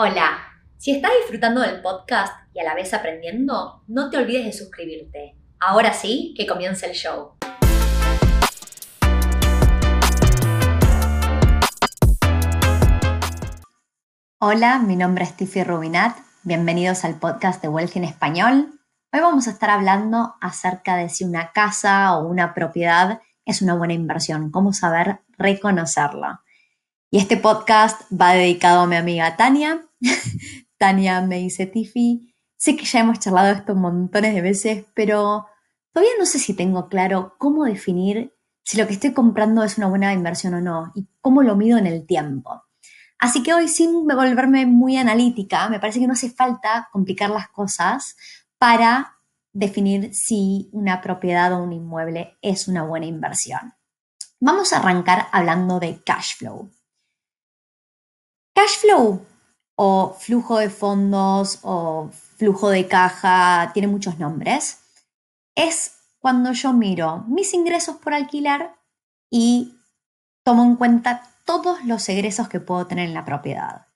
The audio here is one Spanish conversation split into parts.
Hola, si estás disfrutando del podcast y a la vez aprendiendo, no te olvides de suscribirte. Ahora sí, que comience el show. Hola, mi nombre es Tiffy Rubinat. Bienvenidos al podcast de Wealth en Español. Hoy vamos a estar hablando acerca de si una casa o una propiedad es una buena inversión, cómo saber reconocerla. Y este podcast va dedicado a mi amiga Tania. Tania me dice, Tiffy, sé que ya hemos charlado esto montones de veces, pero todavía no sé si tengo claro cómo definir si lo que estoy comprando es una buena inversión o no y cómo lo mido en el tiempo. Así que hoy, sin volverme muy analítica, me parece que no hace falta complicar las cosas para definir si una propiedad o un inmueble es una buena inversión. Vamos a arrancar hablando de cash flow. Cash flow o flujo de fondos o flujo de caja, tiene muchos nombres. Es cuando yo miro mis ingresos por alquilar y tomo en cuenta todos los egresos que puedo tener en la propiedad.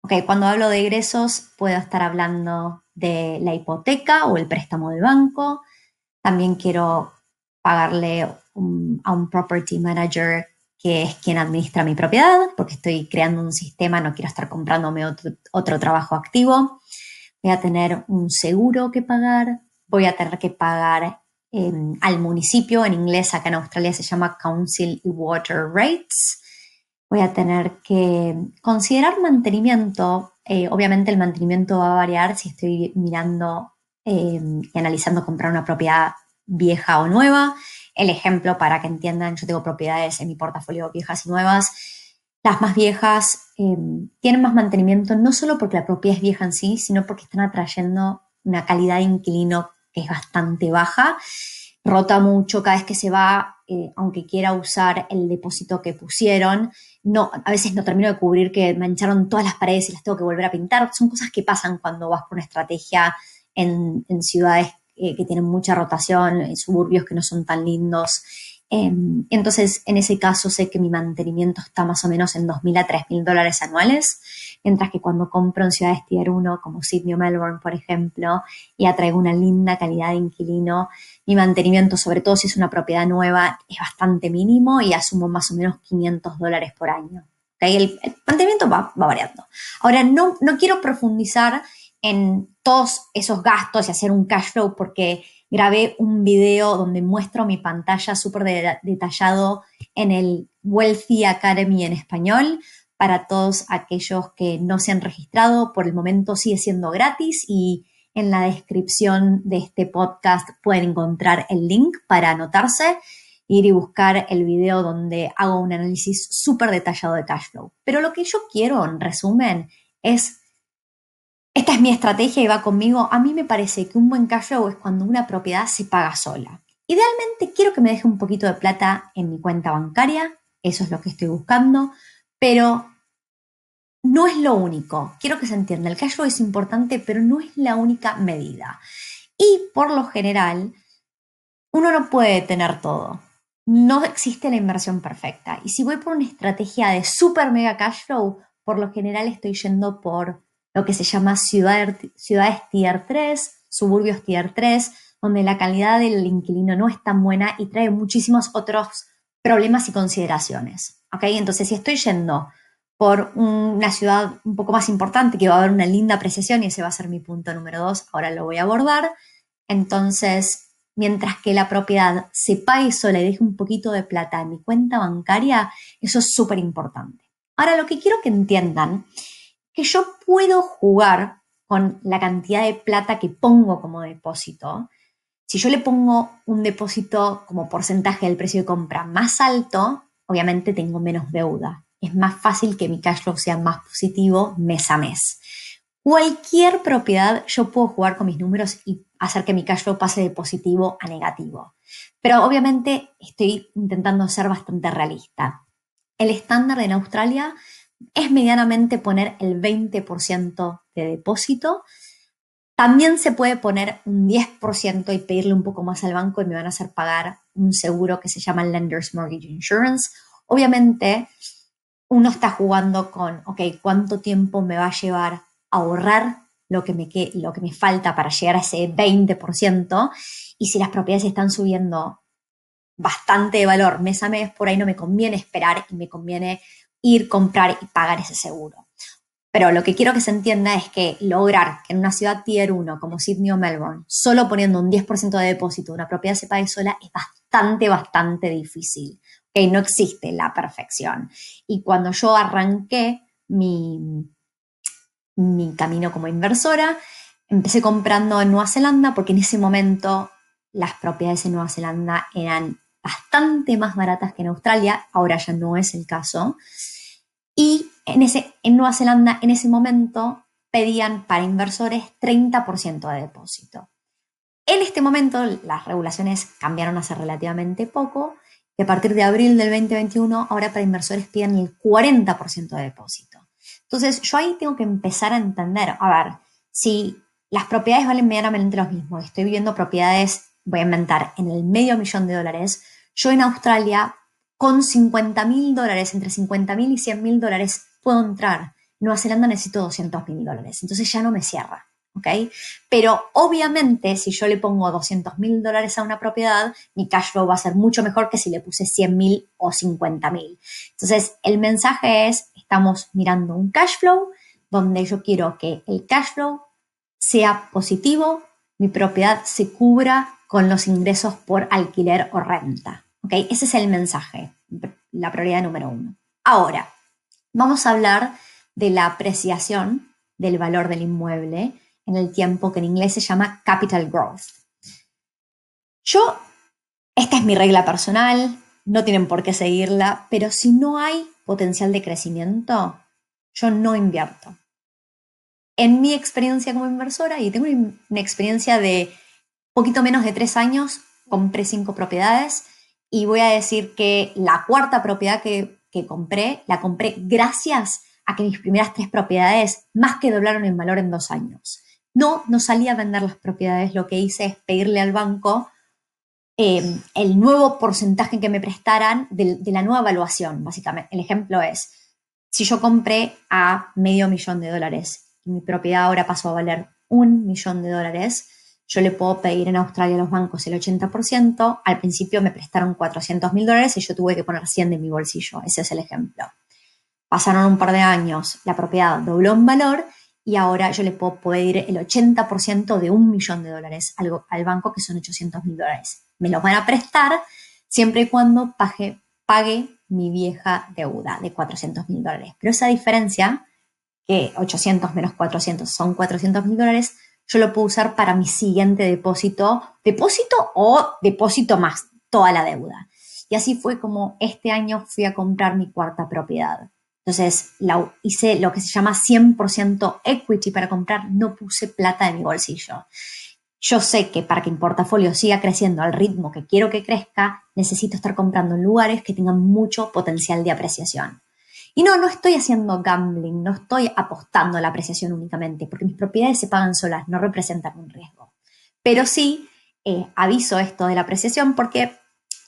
Ok, cuando hablo de egresos puedo estar hablando de la hipoteca o el préstamo del banco. También quiero pagarle a un property manager que es quien administra mi propiedad, porque estoy creando un sistema, no quiero estar comprándome otro, trabajo activo. Voy a tener un seguro que pagar, voy a tener que pagar em, al municipio, en inglés acá en Australia se llama Council Water Rates. Voy a tener que considerar mantenimiento. Eh, obviamente el mantenimiento va a variar si estoy mirando em, y analizando comprar una propiedad vieja o nueva. El ejemplo para que entiendan, yo tengo propiedades en mi portafolio viejas y nuevas. Las más viejas em, tienen más mantenimiento no solo porque la propiedad es vieja en sí, sino porque están atrayendo una calidad de inquilino que es bastante baja. Rota mucho cada vez que se va, eh, aunque quiera usar el depósito que pusieron. No, a veces no termino de cubrir que mancharon todas las paredes y las tengo que volver a pintar. Son cosas que pasan cuando vas por una estrategia en, en ciudades eh, que tienen mucha rotación, en suburbios que no son tan lindos. Em, entonces, en ese caso sé que mi mantenimiento está más o menos en 2.000 a 3.000 dólares anuales, mientras que cuando compro en ciudades tier 1 como Sydney o Melbourne, por ejemplo, y atraigo una linda calidad de inquilino, mi mantenimiento, sobre todo si es una propiedad nueva, es bastante mínimo y asumo más o menos 500 dólares por año. El, mantenimiento va, va, variando. Ahora, no, no quiero profundizar en todos esos gastos y hacer un cash flow porque grabé un video donde muestro mi pantalla súper detallado en el Wealthy Academy en español para todos aquellos que no se han registrado. Por el momento sigue siendo gratis y en la descripción de este podcast pueden encontrar el link para anotarse, ir y buscar el video donde hago un análisis súper detallado de cash flow. Pero lo que yo quiero, en resumen, es esta es mi estrategia y va conmigo. A mí me parece que un buen cash flow es cuando una propiedad se paga sola. Idealmente quiero que me deje un poquito de plata en mi cuenta bancaria, eso es lo que estoy buscando, pero no es lo único. Quiero que se entienda, el cash flow es importante, pero no es la única medida. Y por lo general, uno no puede tener todo. No existe la inversión perfecta. Y si voy por una estrategia de super mega cash flow, por lo general estoy yendo por lo que se llama ciudades, ciudades tier 3, suburbios tier 3, donde la calidad del inquilino no es tan buena y trae muchísimos otros problemas y consideraciones. ¿okay? Entonces, si estoy yendo por una ciudad un poco más importante, que va a haber una linda apreciación, y ese va a ser mi punto número dos, ahora lo voy a abordar. Entonces, mientras que la propiedad se pague sola y deje un poquito de plata en mi cuenta bancaria, eso es súper importante. Ahora, lo que quiero que entiendan que yo puedo jugar con la cantidad de plata que pongo como depósito. Si yo le pongo un depósito como porcentaje del precio de compra más alto, obviamente tengo menos deuda. Es más fácil que mi cash flow sea más positivo mes a mes. Cualquier propiedad yo puedo jugar con mis números y hacer que mi cash flow pase de positivo a negativo. Pero obviamente estoy intentando ser bastante realista. El estándar en Australia es medianamente poner el 20% de depósito. También se puede poner un 10% y pedirle un poco más al banco y me van a hacer pagar un seguro que se llama Lender's Mortgage Insurance. Obviamente, uno está jugando con, ok, ¿cuánto tiempo me va a llevar ahorrar lo que, me, lo que me falta para llegar a ese 20%. Y si las propiedades están subiendo bastante de valor mes a mes, por ahí no me conviene esperar y me conviene ir, comprar y pagar ese seguro. Pero lo que quiero que se entienda es que lograr que en una ciudad tier 1 como Sydney o Melbourne, solo poniendo un 10% de depósito una propiedad se pague sola es bastante, bastante difícil. ¿okay? No existe la perfección. Y cuando yo arranqué mi, mi camino como inversora, empecé comprando en Nueva Zelanda porque en ese momento las propiedades en Nueva Zelanda eran bastante más baratas que en Australia, ahora ya no es el caso. Y en, ese, en Nueva Zelanda, en ese momento, pedían para inversores 30% de depósito. En este momento, las regulaciones cambiaron hace relativamente poco, y a partir de abril del 2021, ahora para inversores piden el 40% de depósito. Entonces, yo ahí tengo que empezar a entender, a ver, si las propiedades valen medianamente lo mismo, estoy viviendo propiedades, voy a inventar, en el medio millón de dólares, yo en Australia, con 50 mil dólares, entre 50 mil y 100 mil dólares, puedo entrar. En Nueva Zelanda necesito 200 mil dólares, entonces ya no me cierra. ¿ok? Pero obviamente si yo le pongo 200 mil dólares a una propiedad, mi cash flow va a ser mucho mejor que si le puse 100 mil o 50 mil. Entonces el mensaje es, estamos mirando un cash flow donde yo quiero que el cash flow sea positivo, mi propiedad se cubra con los ingresos por alquiler o renta. Ese es el mensaje, la prioridad número uno. Ahora, vamos a hablar de la apreciación del valor del inmueble en el tiempo que en inglés se llama capital growth. Yo, esta es mi regla personal, no tienen por qué seguirla, pero si no hay potencial de crecimiento, yo no invierto. En mi experiencia como inversora, y tengo una experiencia de poquito menos de tres años, compré cinco propiedades y voy a decir que la cuarta propiedad que, que compré, la compré gracias a que mis primeras tres propiedades más que doblaron en valor en dos años. No, no salí a vender las propiedades, lo que hice es pedirle al banco eh, el nuevo porcentaje que me prestaran de, de, la nueva evaluación, básicamente. El ejemplo es, si yo compré a medio millón de dólares y mi propiedad ahora pasó a valer un millón de dólares, yo le puedo pedir en Australia a los bancos el 80%, al principio me prestaron 400 mil dólares y yo tuve que poner 100 de mi bolsillo, ese es el ejemplo. Pasaron un par de años, la propiedad dobló en valor y ahora yo le puedo pedir el 80% de un millón de dólares al, al banco, que son 800 mil dólares. Me los van a prestar siempre y cuando pague, pague mi vieja deuda de 400 mil dólares. Pero esa diferencia, que 800 menos 400 son 400 mil dólares, yo lo puedo usar para mi siguiente depósito, depósito o depósito más toda la deuda. Y así fue como este año fui a comprar mi cuarta propiedad. Entonces la, hice lo que se llama 100% equity para comprar, no puse plata de mi bolsillo. Yo sé que para que mi portafolio siga creciendo al ritmo que quiero que crezca, necesito estar comprando en lugares que tengan mucho potencial de apreciación. Y no, no estoy haciendo gambling, no estoy apostando a la apreciación únicamente, porque mis propiedades se pagan solas, no representan un riesgo. Pero sí eh, aviso esto de la apreciación porque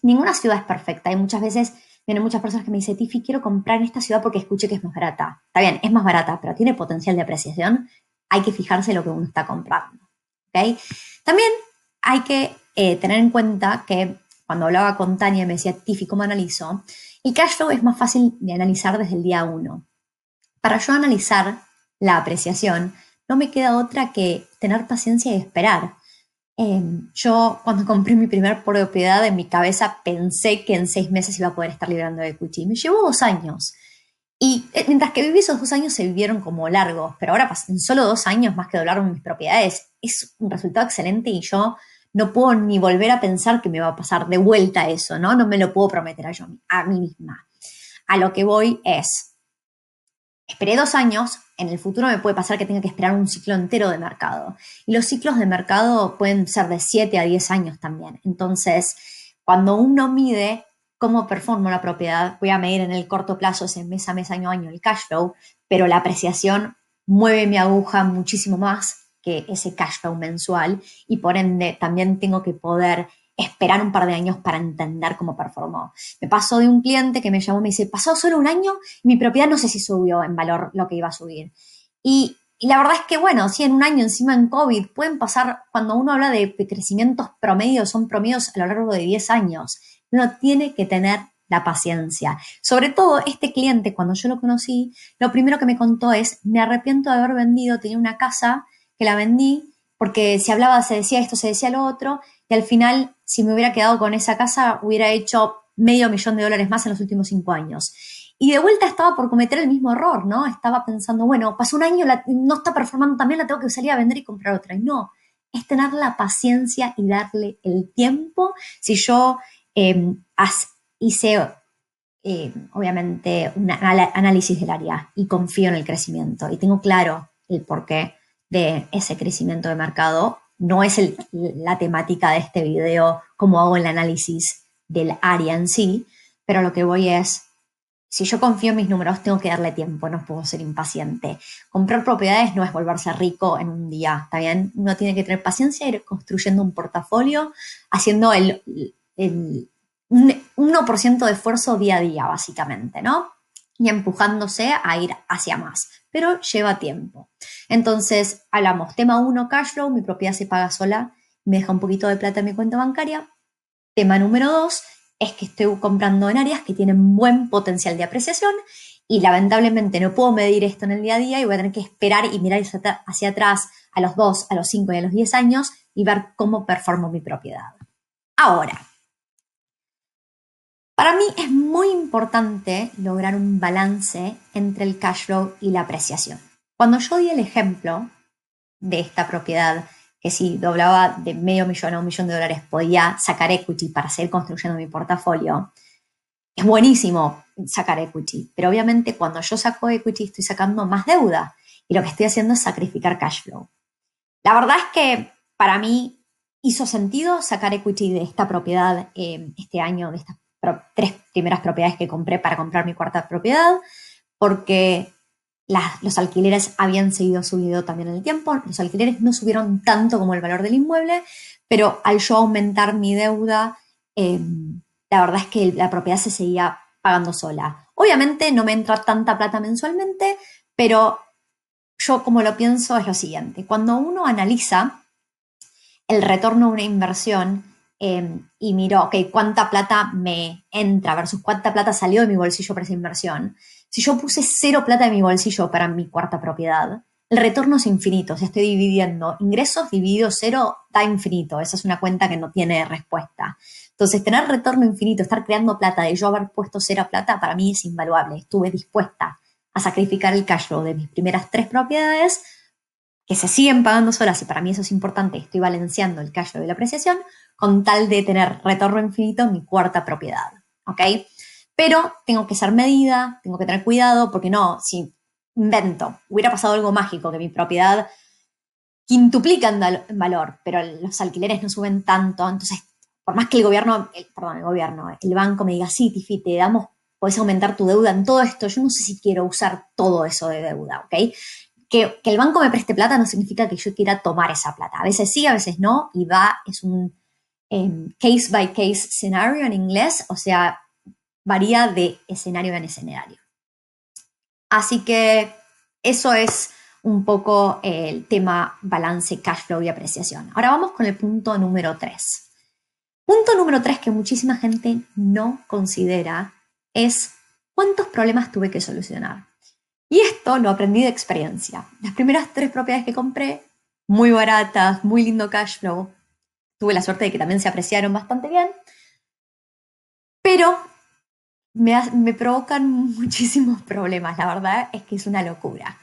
ninguna ciudad es perfecta y muchas veces vienen muchas personas que me dicen, Tiffy, quiero comprar en esta ciudad porque escuché que es más barata. Está bien, es más barata, pero tiene potencial de apreciación. Hay que fijarse lo que uno está comprando. ¿okay? También hay que eh, tener en cuenta que cuando hablaba con Tania me decía, Tiffy, ¿cómo analizo? El cash flow es más fácil de analizar desde el día uno. Para yo analizar la apreciación, no me queda otra que tener paciencia y esperar. Em, yo cuando compré mi primer propiedad en mi cabeza pensé que en seis meses iba a poder estar librando de equity. Me llevó dos años. Y eh, mientras que viví esos dos años se vivieron como largos, pero ahora en solo dos años más que doblaron mis propiedades, es un resultado excelente y yo no puedo ni volver a pensar que me va a pasar de vuelta eso, ¿no? No me lo puedo prometer a, yo, a mí misma. A lo que voy es, esperé dos años, en el futuro me puede pasar que tenga que esperar un ciclo entero de mercado. Y los ciclos de mercado pueden ser de 7 a 10 años también. Entonces, cuando uno mide cómo performa la propiedad, voy a medir en el corto plazo, ese mes a mes, año a año, el cash flow, pero la apreciación mueve mi aguja muchísimo más ese cash flow mensual y por ende también tengo que poder esperar un par de años para entender cómo performó. Me pasó de un cliente que me llamó y me dice, pasó solo un año y mi propiedad no sé si subió en valor lo que iba a subir. Y y la verdad es que, bueno, si en un año encima en COVID pueden pasar, cuando uno habla de crecimientos promedios, son promedios a lo largo de 10 años. Uno tiene que tener la paciencia. Sobre todo este cliente, cuando yo lo conocí, lo primero que me contó es, me arrepiento de haber vendido, tenía una casa que la vendí porque si hablaba se decía esto, se decía lo otro, y al final, si me hubiera quedado con esa casa, hubiera hecho medio millón de dólares más en los últimos cinco años. Y de vuelta estaba por cometer el mismo error, ¿no? Estaba pensando, bueno, pasó un año, no está performando también, la tengo que salir a vender y comprar otra. Y no, es tener la paciencia y darle el tiempo. Si yo em, hice, em, obviamente, un análisis del área y confío en el crecimiento y tengo claro el porqué de ese crecimiento de mercado, no es la temática de este video, cómo hago el análisis del área en sí, pero lo que voy es si yo confío en mis números, tengo que darle tiempo, no puedo ser impaciente. Comprar propiedades no es volverse rico en un día, ¿está bien? Uno tiene que tener paciencia, ir construyendo un portafolio, haciendo el, el, un 1% de esfuerzo día a día, básicamente, ¿no? Y empujándose a ir hacia más, pero lleva tiempo. Entonces, hablamos, tema 1, cash flow, mi propiedad se paga sola, me deja un poquito de plata en mi cuenta bancaria. Tema número 2, es que estoy comprando en áreas que tienen buen potencial de apreciación y lamentablemente no puedo medir esto en el día a día y voy a tener que esperar y mirar hacia atrás a los 2, a los 5 y a los 10 años y ver cómo performo mi propiedad. Ahora, para mí es muy importante lograr un balance entre el cash flow y la apreciación. Cuando yo di el ejemplo de esta propiedad que si doblaba de medio millón a un millón de dólares podía sacar equity para seguir construyendo mi portafolio, es buenísimo sacar equity, pero obviamente cuando yo saco equity estoy sacando más deuda y lo que estoy haciendo es sacrificar cash flow. La verdad es que para mí hizo sentido sacar equity de esta propiedad eh, este año, de estas tres primeras propiedades que compré para comprar mi cuarta propiedad, porque los alquileres habían seguido subiendo también en el tiempo. Los alquileres no subieron tanto como el valor del inmueble, pero al yo aumentar mi deuda, em, la verdad es que la propiedad se seguía pagando sola. Obviamente no me entra tanta plata mensualmente, pero yo como lo pienso es lo siguiente. Cuando uno analiza el retorno de una inversión em, y miro, ok, cuánta plata me entra versus cuánta plata salió de mi bolsillo para esa inversión, si yo puse cero plata en mi bolsillo para mi cuarta propiedad, el retorno es infinito. Si estoy dividiendo ingresos dividido cero, da infinito. Esa es una cuenta que no tiene respuesta. Entonces, tener retorno infinito, estar creando plata de yo haber puesto cero plata, para mí es invaluable. Estuve dispuesta a sacrificar el cash de mis primeras tres propiedades, que se siguen pagando solas, y para mí eso es importante. Estoy balanceando el cash flow de la apreciación con tal de tener retorno infinito en mi cuarta propiedad. ¿Ok? Pero tengo que ser medida, tengo que tener cuidado, porque no, si invento, hubiera pasado algo mágico, que mi propiedad quintuplica en, valor, pero los alquileres no suben tanto, entonces, por más que el gobierno, perdón, el gobierno, el banco me diga, sí, Tifi, te damos, puedes aumentar tu deuda en todo esto, yo no sé si quiero usar todo eso de deuda, ¿ok? Que, el banco me preste plata no significa que yo quiera tomar esa plata. A veces sí, a veces no, y va, es un em, case by case scenario en inglés, o sea, varía de escenario en escenario. Así que eso es un poco el tema balance, cash flow y apreciación. Ahora vamos con el punto número 3. Punto número 3 que muchísima gente no considera es cuántos problemas tuve que solucionar. Y esto lo aprendí de experiencia. Las primeras tres propiedades que compré, muy baratas, muy lindo cash flow, tuve la suerte de que también se apreciaron bastante bien, pero me, provocan muchísimos problemas. La verdad es que es una locura.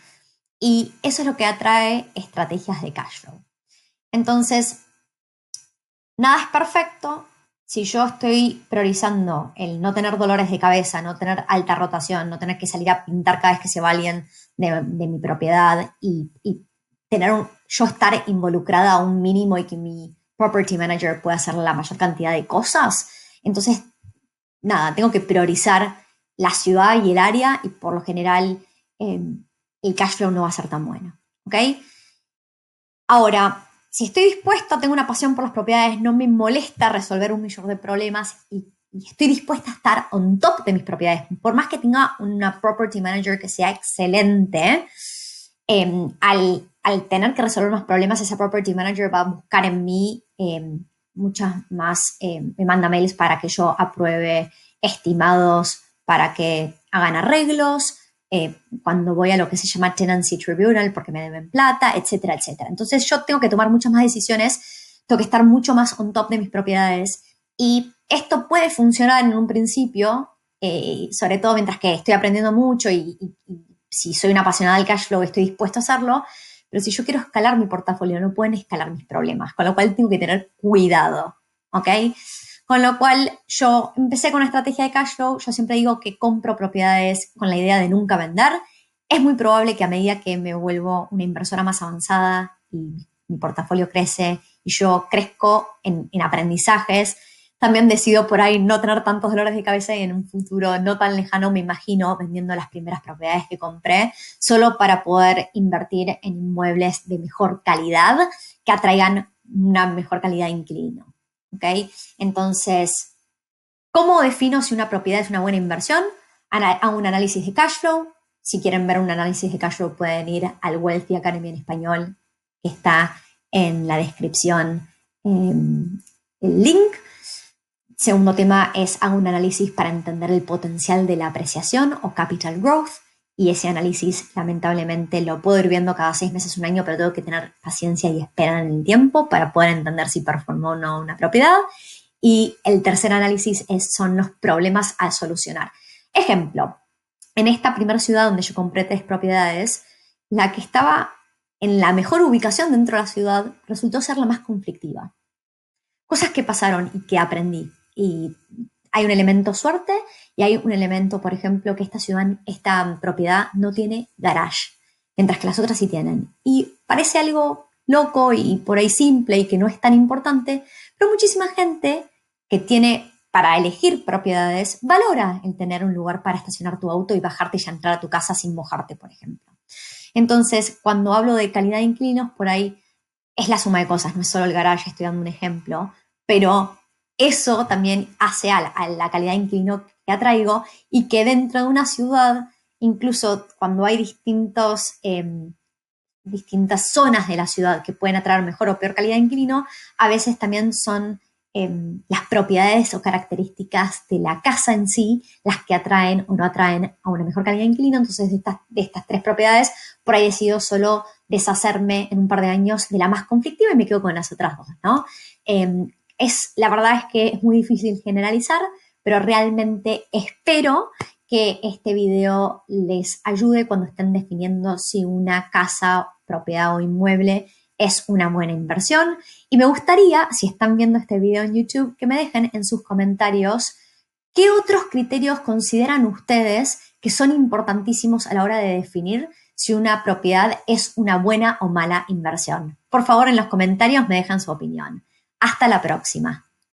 Y eso es lo que atrae estrategias de cash flow. Entonces, nada es perfecto. Si yo estoy priorizando el no tener dolores de cabeza, no tener alta rotación, no tener que salir a pintar cada vez que se va alguien de, mi propiedad y, tener yo estar involucrada a un mínimo y que mi property manager pueda hacer la mayor cantidad de cosas, entonces nada, tengo que priorizar la ciudad y el área y por lo general em, el cash flow no va a ser tan bueno. ¿Ok? Ahora, si estoy dispuesta, tengo una pasión por las propiedades, no me molesta resolver un millón de problemas y, estoy dispuesta a estar on top de mis propiedades, por más que tenga una property manager que sea excelente, em, al, tener que resolver unos problemas, esa property manager va a buscar en mí em, muchas más, em, me manda mails para que yo apruebe estimados, para que hagan arreglos, eh, cuando voy a lo que se llama Tenancy Tribunal porque me deben plata, etcétera, etcétera. Entonces yo tengo que tomar muchas más decisiones, tengo que estar mucho más on top de mis propiedades y esto puede funcionar en un principio, eh, sobre todo mientras que estoy aprendiendo mucho y, si soy una apasionada del cash flow estoy dispuesto a hacerlo, pero si yo quiero escalar mi portafolio, no pueden escalar mis problemas, con lo cual tengo que tener cuidado, ¿ok? Con lo cual yo empecé con una estrategia de cash flow, yo siempre digo que compro propiedades con la idea de nunca vender. Es muy probable que a medida que me vuelvo una inversora más avanzada y mi portafolio crece y yo crezco en, en aprendizajes, también decido por ahí no tener tantos dolores de cabeza y en un futuro no tan lejano me imagino vendiendo las primeras propiedades que compré solo para poder invertir en inmuebles de mejor calidad que atraigan una mejor calidad de inquilino. ¿Ok? Entonces, ¿cómo defino si una propiedad es una buena inversión? Hago un análisis de cash flow. Si quieren ver un análisis de cash flow pueden ir al Wealthy Academy en español, que está en la descripción, em, el link. Segundo tema es hago un análisis para entender el potencial de la apreciación o capital growth. Y ese análisis, lamentablemente, lo puedo ir viendo cada seis meses, un año, pero tengo que tener paciencia y espera en el tiempo para poder entender si performó o no una propiedad. Y el tercer análisis son los problemas a solucionar. Ejemplo, en esta primera ciudad donde yo compré tres propiedades, la que estaba en la mejor ubicación dentro de la ciudad resultó ser la más conflictiva. Cosas que pasaron y que aprendí y hay un elemento suerte y hay un elemento, por ejemplo, que esta ciudad, esta propiedad no tiene garage, mientras que las otras sí tienen. Y parece algo loco y por ahí simple y que no es tan importante, pero muchísima gente que tiene para elegir propiedades valora el tener un lugar para estacionar tu auto y bajarte y entrar a tu casa sin mojarte, por ejemplo. Entonces, cuando hablo de calidad de inclinos, por ahí es la suma de cosas, no es solo el garage, estoy dando un ejemplo, pero eso también hace a la, calidad de inquilino que atraigo y que dentro de una ciudad, incluso cuando hay distintos, em, distintas zonas de la ciudad que pueden atraer mejor o peor calidad de inquilino, a veces también son em, las propiedades o características de la casa en sí las que atraen o no atraen a una mejor calidad de inquilino. Entonces, de estas, de estas tres propiedades, por ahí decido solo deshacerme en un par de años de la más conflictiva y me quedo con las otras dos, ¿no? Em, es, la verdad es que es muy difícil generalizar, pero realmente espero que este video les ayude cuando estén definiendo si una casa, propiedad o inmueble es una buena inversión. Y me gustaría, si están viendo este video en YouTube, que me dejen en sus comentarios qué otros criterios consideran ustedes que son importantísimos a la hora de definir si una propiedad es una buena o mala inversión. Por favor, en los comentarios me dejan su opinión. Hasta la próxima.